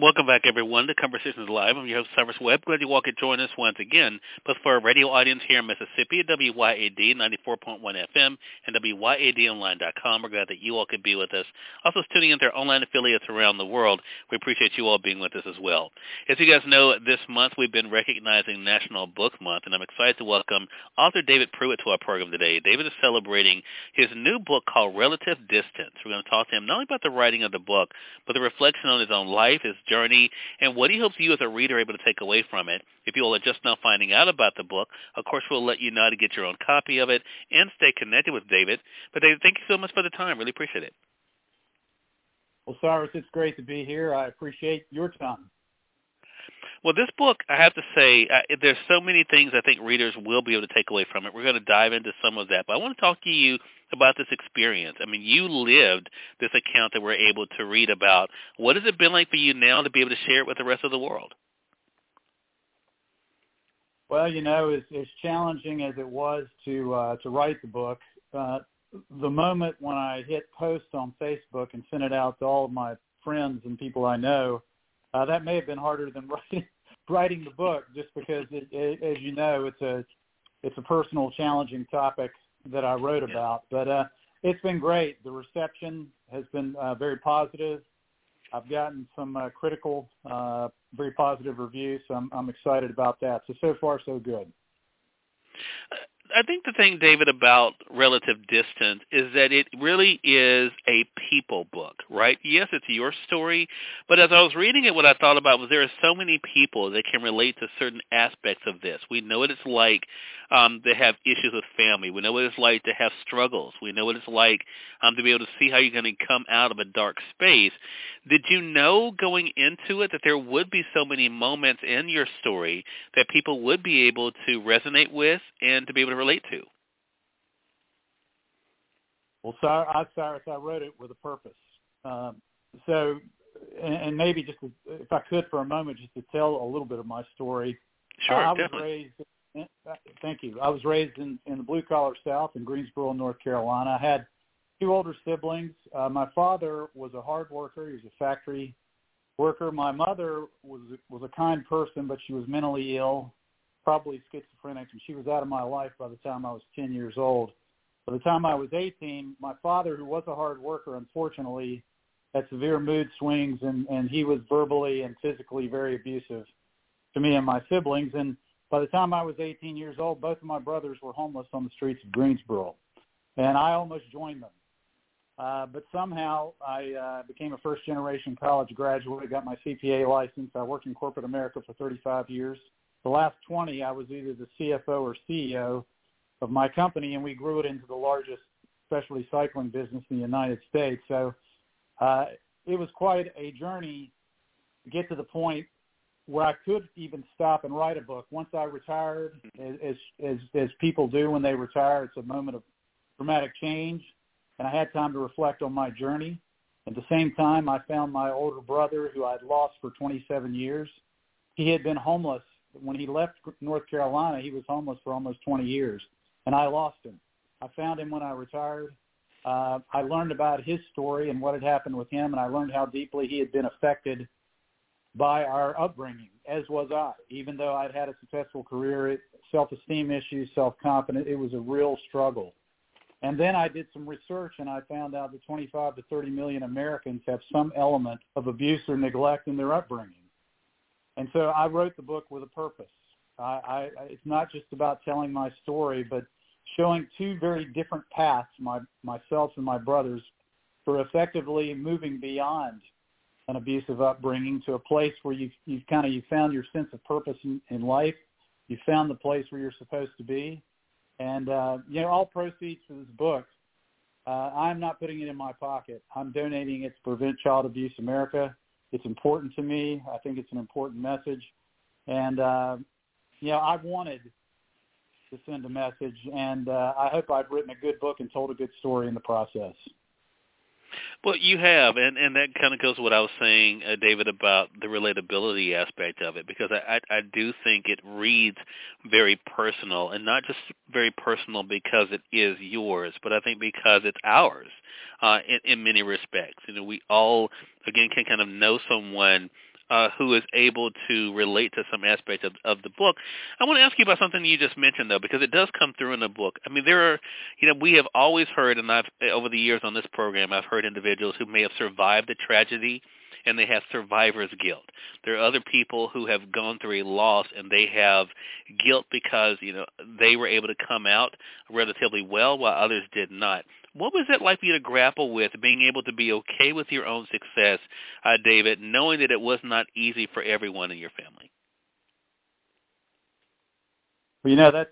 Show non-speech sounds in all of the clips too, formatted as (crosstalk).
Welcome back, everyone, to Conversations Live. I'm your host, Cyrus Webb. Glad you all could join us once again. But for our radio audience here in Mississippi at WYAD 94.1 FM and WYADonline.com, we're glad that you all could be with us. Also, tuning into our online affiliates around the world, we appreciate you all being with us as well. As you guys know, this month we've been recognizing National Book Month, and I'm excited to welcome author David Pruitt to our program today. David is celebrating his new book called Relative Distance. We're going to talk to him not only about the writing of the book, but the reflection on his own life, his journey and what he hopes you as a reader are able to take away from it. If you all are just now finding out about the book, of course we'll let you know how to get your own copy of it and stay connected with David. But David, thank you so much for the time. Really appreciate it. Well, Cyrus, it's great to be here. I appreciate your time. Well, this book, I have to say, uh, there's so many things I think readers will be able to take away from it. We're going to dive into some of that, but I want to talk to you about this experience. I mean, you lived this account that we're able to read about. What has it been like for you now to be able to share it with the rest of the world? Well, you know, as, as challenging as it was to uh, to write the book, uh, the moment when I hit post on Facebook and sent it out to all of my friends and people I know, uh, that may have been harder than (laughs) writing writing the book, just because, it, it, as you know, it's a it's a personal, challenging topic that I wrote yeah. about. But uh, it's been great. The reception has been uh, very positive. I've gotten some uh, critical, uh, very positive reviews, so I'm, I'm excited about that. So so far so good. I think the thing, David, about relative distance is that it really is a people book, right? Yes, it's your story, but as I was reading it, what I thought about was there are so many people that can relate to certain aspects of this. We know what it's like um, to have issues with family. We know what it's like to have struggles. We know what it's like um, to be able to see how you're going to come out of a dark space. Did you know going into it that there would be so many moments in your story that people would be able to resonate with and to be able to relate to? Well, Cyrus, I wrote it with a purpose. Um, so, and, and maybe just to, if I could for a moment, just to tell a little bit of my story. Sure, I was raised. Thank you. I was raised in, in the blue collar South in Greensboro, North Carolina. I had two older siblings. Uh, my father was a hard worker. He was a factory worker. My mother was was a kind person, but she was mentally ill probably schizophrenic, and she was out of my life by the time I was 10 years old. By the time I was 18, my father, who was a hard worker, unfortunately, had severe mood swings, and, and he was verbally and physically very abusive to me and my siblings. And by the time I was 18 years old, both of my brothers were homeless on the streets of Greensboro, and I almost joined them. Uh, but somehow I uh, became a first-generation college graduate, got my CPA license. I worked in corporate America for 35 years the last 20, I was either the CFO or CEO of my company, and we grew it into the largest specialty cycling business in the United States. So uh, it was quite a journey to get to the point where I could even stop and write a book. Once I retired, as as as people do when they retire, it's a moment of dramatic change, and I had time to reflect on my journey. At the same time, I found my older brother, who I'd lost for 27 years. He had been homeless when he left North Carolina, he was homeless for almost 20 years, and I lost him. I found him when I retired. Uh, I learned about his story and what had happened with him, and I learned how deeply he had been affected by our upbringing, as was I. Even though I'd had a successful career, self-esteem issues, self-confidence, it was a real struggle. And then I did some research and I found out that 25 to 30 million Americans have some element of abuse or neglect in their upbringing. And so I wrote the book with a purpose. I, I, it's not just about telling my story, but showing two very different paths, my, myself and my brothers, for effectively moving beyond an abusive upbringing to a place where you've, you've kind of you found your sense of purpose in, in life. You found the place where you're supposed to be. And, uh, you know, all proceeds for this book, uh, I'm not putting it in my pocket. I'm donating it to Prevent Child Abuse America. It's important to me. I think it's an important message. And, uh, you know, I've wanted to send a message, and uh, I hope I've written a good book and told a good story in the process. Well, you have, and and that kind of goes to what I was saying, uh, David, about the relatability aspect of it, because I, I I do think it reads very personal, and not just very personal because it is yours, but I think because it's ours, uh, in, in many respects. You know, we all again can kind of know someone uh, who is able to relate to some aspect of, of the book. I want to ask you about something you just mentioned, though, because it does come through in the book. I mean, there are, you know, we have always heard, and I've over the years on this program, I've heard individuals who may have survived the tragedy and they have survivor's guilt. There are other people who have gone through a loss and they have guilt because, you know, they were able to come out relatively well while others did not. What was it like for you to grapple with being able to be okay with your own success, uh, David, knowing that it was not easy for everyone in your family? Well, you know that's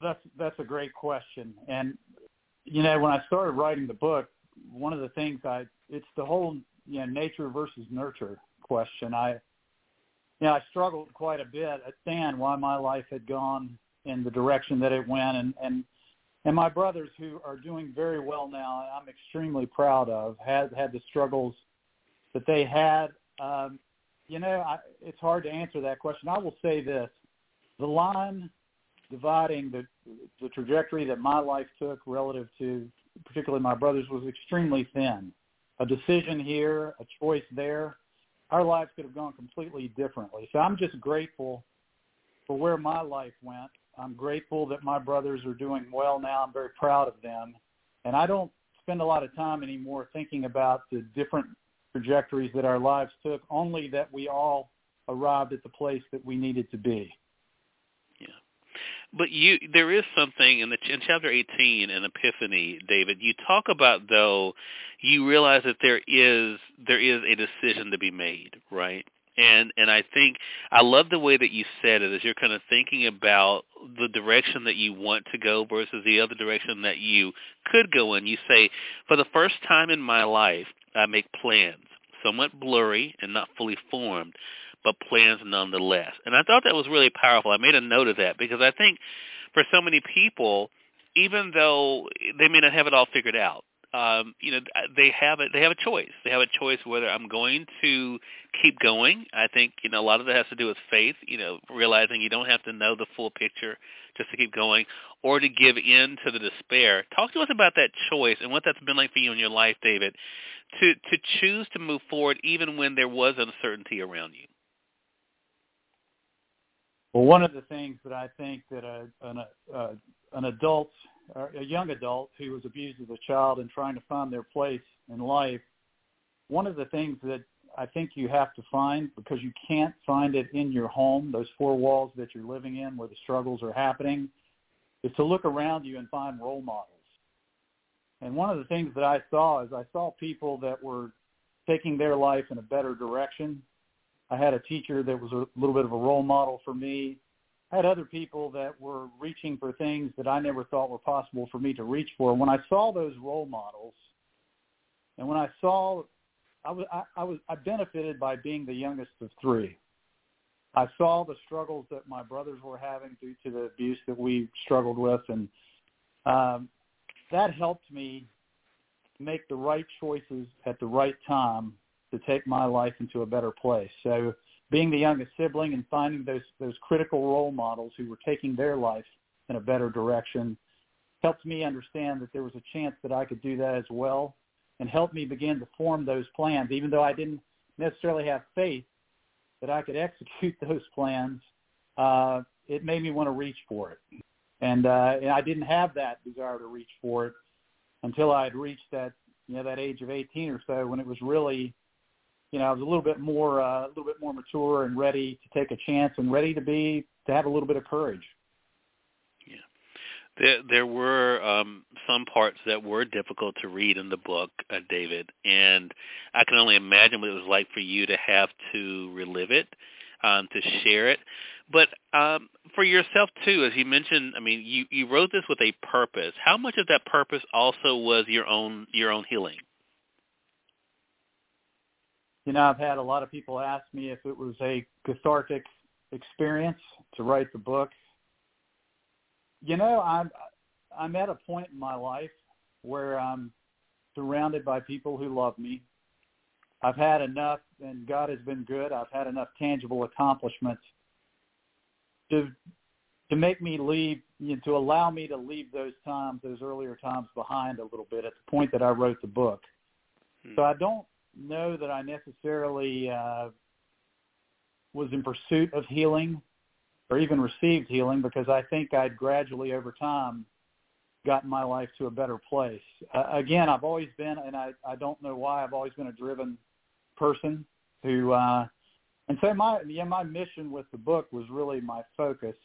that's that's a great question, and you know when I started writing the book, one of the things I it's the whole you know nature versus nurture question. I you know I struggled quite a bit at Stan why my life had gone in the direction that it went, and and and my brothers who are doing very well now, I'm extremely proud of, had had the struggles that they had. Um, you know, I, it's hard to answer that question. I will say this: the line dividing the the trajectory that my life took relative to particularly my brothers was extremely thin. A decision here, a choice there, our lives could have gone completely differently. So I'm just grateful for where my life went I'm grateful that my brothers are doing well now. I'm very proud of them. And I don't spend a lot of time anymore thinking about the different trajectories that our lives took, only that we all arrived at the place that we needed to be. Yeah. But you, there is something in the in chapter 18 in Epiphany, David. You talk about though, you realize that there is there is a decision to be made, right? And and I think I love the way that you said it as you're kind of thinking about the direction that you want to go versus the other direction that you could go in. You say, for the first time in my life, I make plans, somewhat blurry and not fully formed, but plans nonetheless. And I thought that was really powerful. I made a note of that because I think for so many people, even though they may not have it all figured out, um, you know, they have a they have a choice. They have a choice whether I'm going to keep going. I think you know a lot of that has to do with faith. You know, realizing you don't have to know the full picture just to keep going, or to give in to the despair. Talk to us about that choice and what that's been like for you in your life, David, to to choose to move forward even when there was uncertainty around you. Well, one of the things that I think that a, an, a, an adult a young adult who was abused as a child and trying to find their place in life, one of the things that I think you have to find because you can't find it in your home, those four walls that you're living in where the struggles are happening, is to look around you and find role models. And one of the things that I saw is I saw people that were taking their life in a better direction. I had a teacher that was a little bit of a role model for me had other people that were reaching for things that I never thought were possible for me to reach for. When I saw those role models, and when I saw, I was I, I was I benefited by being the youngest of three. I saw the struggles that my brothers were having due to the abuse that we struggled with, and um, that helped me make the right choices at the right time to take my life into a better place. So being the youngest sibling and finding those those critical role models who were taking their life in a better direction helped me understand that there was a chance that I could do that as well and helped me begin to form those plans even though I didn't necessarily have faith that I could (laughs) execute those plans uh it made me want to reach for it. And uh and I didn't have that desire to reach for it until I had reached that you know that age of 18 or so when it was really you know, I was a little bit more uh, a little bit more mature and ready to take a chance and ready to be to have a little bit of courage. Yeah, there there were um, some parts that were difficult to read in the book, uh, David, and I can only imagine what it was like for you to have to relive it, um, to share it. But um, for yourself too, as you mentioned, I mean, you you wrote this with a purpose. How much of that purpose also was your own your own healing? You know, I've had a lot of people ask me if it was a cathartic experience to write the book. You know, I'm I'm at a point in my life where I'm surrounded by people who love me. I've had enough, and God has been good. I've had enough tangible accomplishments to to make me leave, you know, to allow me to leave those times, those earlier times behind a little bit at the point that I wrote the book. Hmm. So I don't know that I necessarily uh, was in pursuit of healing or even received healing because I think I'd gradually over time gotten my life to a better place. Uh, again, I've always been, and I, I don't know why, I've always been a driven person who, uh, and so my, yeah, my mission with the book was really my focus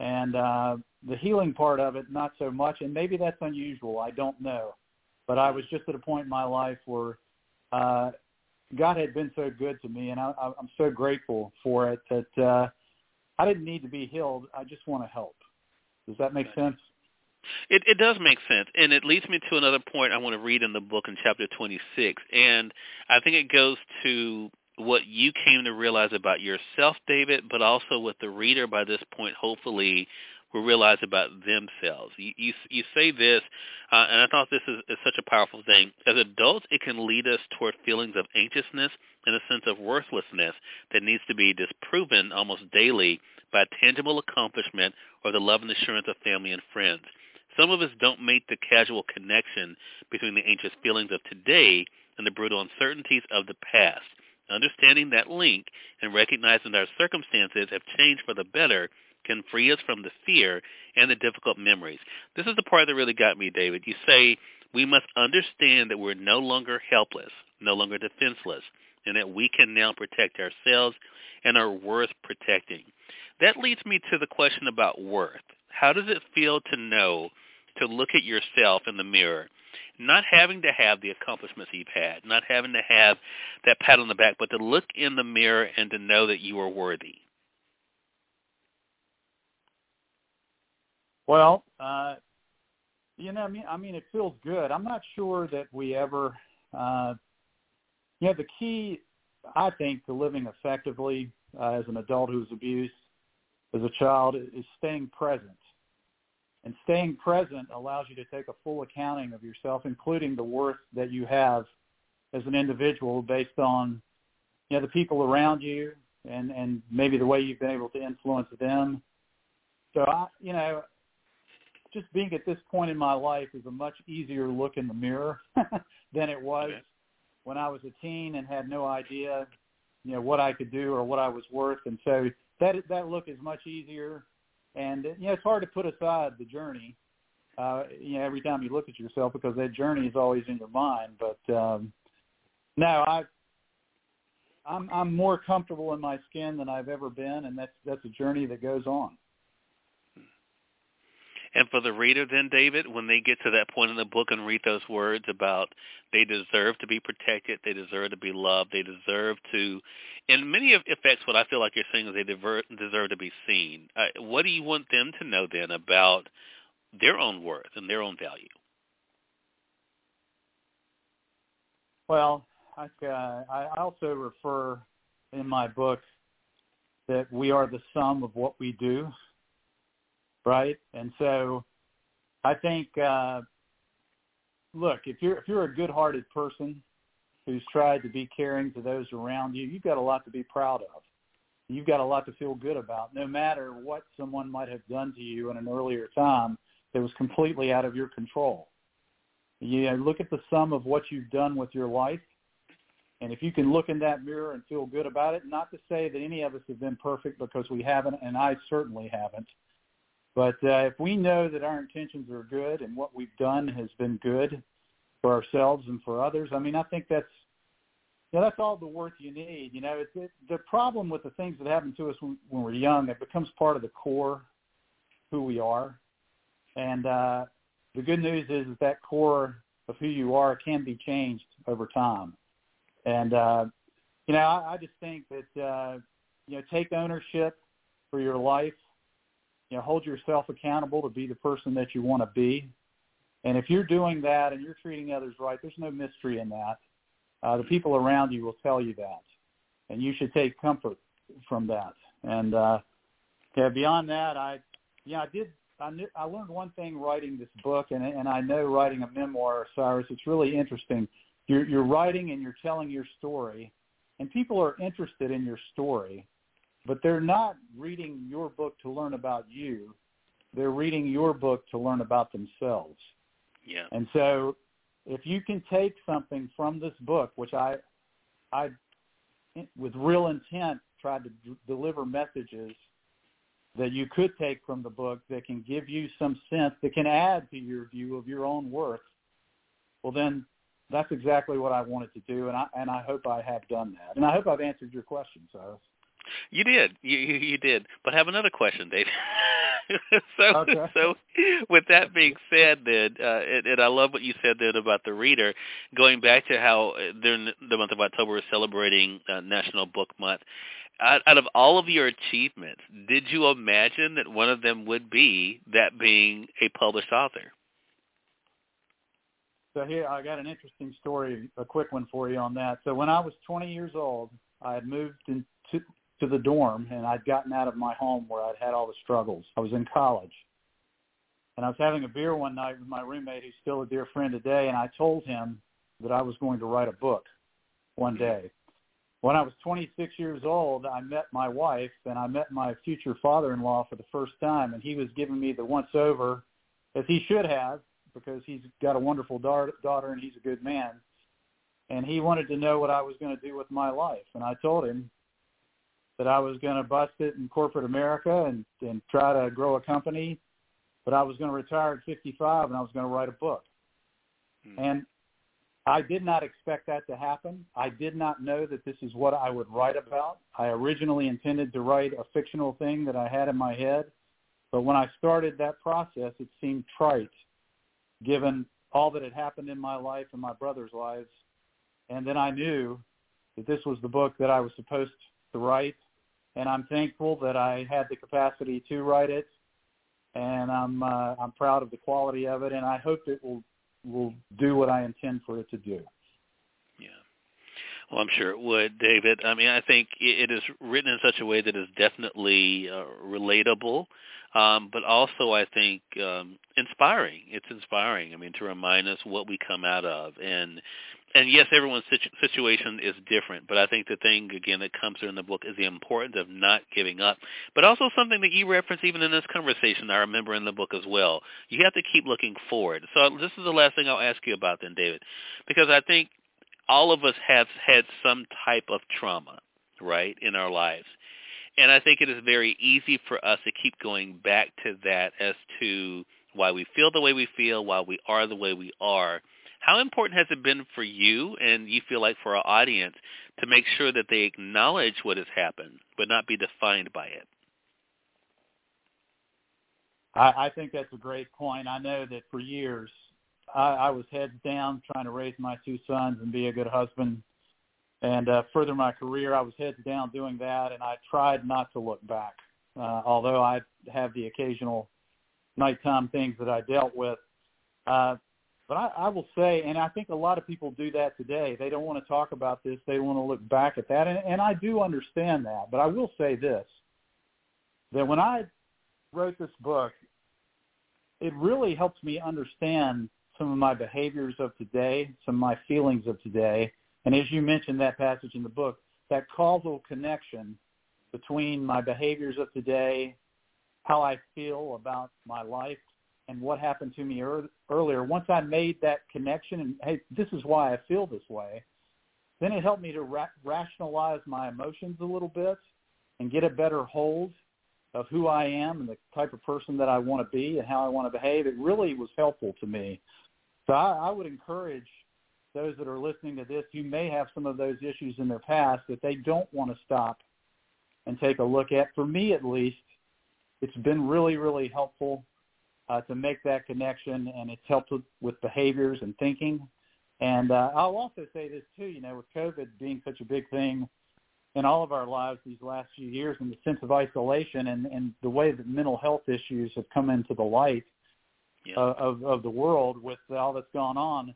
and uh, the healing part of it, not so much. And maybe that's unusual. I don't know. But I was just at a point in my life where uh, God had been so good to me, and I, I'm so grateful for it that uh, I didn't need to be healed. I just want to help. Does that make sense? It, it does make sense, and it leads me to another point I want to read in the book in chapter 26, and I think it goes to what you came to realize about yourself, David, but also what the reader by this point hopefully will realize about themselves. You, you, you say this, uh, and I thought this is, is such a powerful thing. As adults, it can lead us toward feelings of anxiousness and a sense of worthlessness that needs to be disproven almost daily by tangible accomplishment or the love and assurance of family and friends. Some of us don't make the casual connection between the anxious feelings of today and the brutal uncertainties of the past. Understanding that link and recognizing that our circumstances have changed for the better can free us from the fear and the difficult memories. This is the part that really got me, David. You say we must understand that we're no longer helpless, no longer defenseless, and that we can now protect ourselves and are worth protecting. That leads me to the question about worth. How does it feel to know, to look at yourself in the mirror not having to have the accomplishments you've had, not having to have that pat on the back, but to look in the mirror and to know that you are worthy? Well, uh, you know, I mean, I mean, it feels good. I'm not sure that we ever, uh, you know, the key, I think, to living effectively uh, as an adult who's abused as a child is staying present. And staying present allows you to take a full accounting of yourself, including the worth that you have as an individual based on you know the people around you and and maybe the way you've been able to influence them. So I you know just being at this point in my life is a much easier look in the mirror (laughs) than it was okay. when I was a teen and had no idea you know what I could do or what I was worth and so that that look is much easier and you know, it's hard to put aside the journey. Uh, you know, every time you look at yourself because that journey is always in your mind. But um, no, I, I'm I'm more comfortable in my skin than I've ever been, and that's that's a journey that goes on. And for the reader then, David, when they get to that point in the book and read those words about they deserve to be protected, they deserve to be loved, they deserve to, in many effects, what I feel like you're saying is they deserve to be seen. Uh, what do you want them to know then about their own worth and their own value? Well, I, uh, I also refer in my book that we are the sum of what we do right? And so I think uh look, if you're if you're a good-hearted person who's tried to be caring to those around you, you've got a lot to be proud of. You've got a lot to feel good about, no matter what someone might have done to you in an earlier time that was completely out of your control. You know, look at the sum of what you've done with your life, and if you can look in that mirror and feel good about it, not to say that any of us have been perfect because we haven't, and I certainly haven't, but uh, if we know that our intentions are good and what we've done has been good for ourselves and for others, I mean, I think that's you know, that's all the worth you need. You know, it's it, the problem with the things that happen to us when, when we're young. It becomes part of the core who we are, and uh, the good news is, is that core of who you are can be changed over time. And uh, you know, I, I just think that uh, you know, take ownership for your life you know, hold yourself accountable to be the person that you want to be. And if you're doing that and you're treating others right, there's no mystery in that. Uh, the people around you will tell you that, and you should take comfort from that. And uh, yeah, beyond that, I, yeah, I did I knew I learned one thing writing this book, and and I know writing a memoir, Cyrus. It's really interesting. You're you're writing and you're telling your story, and people are interested in your story, but they're not reading your book to learn about you. They're reading your book to learn about themselves. Yeah. And so, if you can take something from this book, which I, I, with real intent, tried to d- deliver messages that you could take from the book that can give you some sense that can add to your view of your own worth, well then that's exactly what I wanted to do, and I and I hope I have done that, and I hope I've answered your question, Cyrus. You did, you you, you did, but I have another question, Dave. (laughs) so okay. so with that being said, then, uh, and, and I love what you said then about the reader. Going back to how uh, during the month of October we're celebrating uh, National Book Month, out, out of all of your achievements, did you imagine that one of them would be that being a published author? So here, I got an interesting story, a quick one for you on that. So when I was 20 years old, I had moved into to the dorm, and I'd gotten out of my home where I'd had all the struggles. I was in college, and I was having a beer one night with my roommate, who's still a dear friend today, and I told him that I was going to write a book one day. When I was 26 years old, I met my wife and I met my future father-in-law for the first time, and he was giving me the once-over, as he should have, because he's got a wonderful daughter and he's a good man. And he wanted to know what I was going to do with my life, and I told him that I was going to bust it in corporate America and and try to grow a company, but I was going to retire at 55 and I was going to write a book. Hmm. And I did not expect that to happen. I did not know that this is what I would write about. I originally intended to write a fictional thing that I had in my head, but when I started that process, it seemed trite, given all that had happened in my life and my brother's lives. And then I knew that this was the book that I was supposed to write, and I'm thankful that I had the capacity to write it, and I'm uh, I'm proud of the quality of it, and I hope it will will do what I intend for it to do. Yeah. Well, I'm sure it would, David. I mean, I think it is written in such a way that is definitely uh, relatable, um, but also I think um, inspiring. It's inspiring. I mean, to remind us what we come out of, and and yes, everyone's situ- situation is different, but I think the thing again that comes through in the book is the importance of not giving up, but also something that you reference even in this conversation. I remember in the book as well. You have to keep looking forward. So this is the last thing I'll ask you about then, David, because I think all of us have had some type of trauma, right, in our lives. And I think it is very easy for us to keep going back to that as to why we feel the way we feel, why we are the way we are. How important has it been for you and you feel like for our audience to make sure that they acknowledge what has happened but not be defined by it? I, I think that's a great point. I know that for years I, I was heads down trying to raise my two sons and be a good husband and uh, further my career. I was heads down doing that, and I tried not to look back. Uh, although I have the occasional nighttime things that I dealt with, uh, but I, I will say, and I think a lot of people do that today. They don't want to talk about this. They want to look back at that, and, and I do understand that. But I will say this: that when I wrote this book, it really helps me understand some of my behaviors of today, some of my feelings of today, and as you mentioned that passage in the book, that causal connection between my behaviors of today, how I feel about my life, and what happened to me er- earlier. Once I made that connection, and hey, this is why I feel this way, then it helped me to ra- rationalize my emotions a little bit and get a better hold of who I am and the type of person that I want to be and how I want to behave. It really was helpful to me. So I, I would encourage those that are listening to this who may have some of those issues in their past that they don't want to stop and take a look at. For me, at least, it's been really, really helpful uh, to make that connection, and it's helped with, with behaviors and thinking. And uh, I'll also say this too, you know, with COVID being such a big thing in all of our lives these last few years, and the sense of isolation and, and the way that mental health issues have come into the light yeah. uh, of of the world with all that's gone on.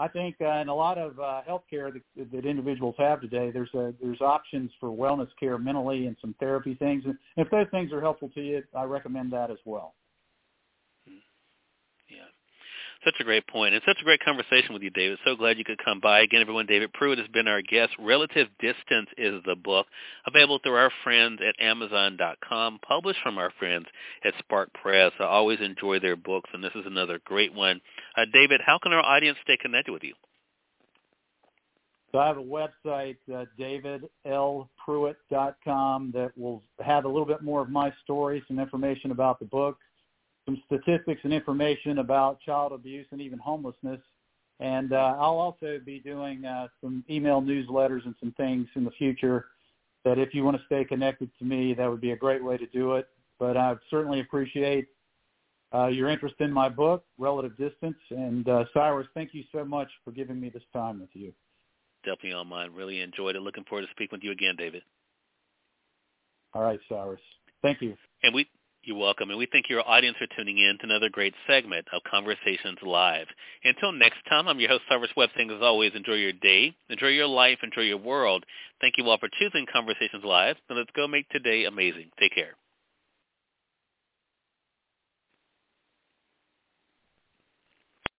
I think uh, in a lot of uh, healthcare that, that individuals have today, there's a, there's options for wellness care mentally and some therapy things. And if those things are helpful to you, I recommend that as well. Such a great point and such a great conversation with you, David. So glad you could come by. Again, everyone, David Pruitt has been our guest. Relative Distance is the book available through our friends at Amazon.com, published from our friends at Spark Press. I always enjoy their books, and this is another great one. Uh, David, how can our audience stay connected with you? So I have a website, uh, davidlpruitt.com, that will have a little bit more of my story, some information about the book, some statistics and information about child abuse and even homelessness. And uh, I'll also be doing uh, some email newsletters and some things in the future that if you want to stay connected to me, that would be a great way to do it. But I certainly appreciate uh, your interest in my book, Relative Distance. And uh, Cyrus, thank you so much for giving me this time with you. Definitely on mine. Really enjoyed it. Looking forward to speaking with you again, David. All right, Cyrus. Thank you. And we you're welcome. And we thank your audience for tuning in to another great segment of Conversations Live. Until next time, I'm your host, Cyrus Webb, saying as always, enjoy your day, enjoy your life, enjoy your world. Thank you all for choosing Conversations Live. And let's go make today amazing. Take care.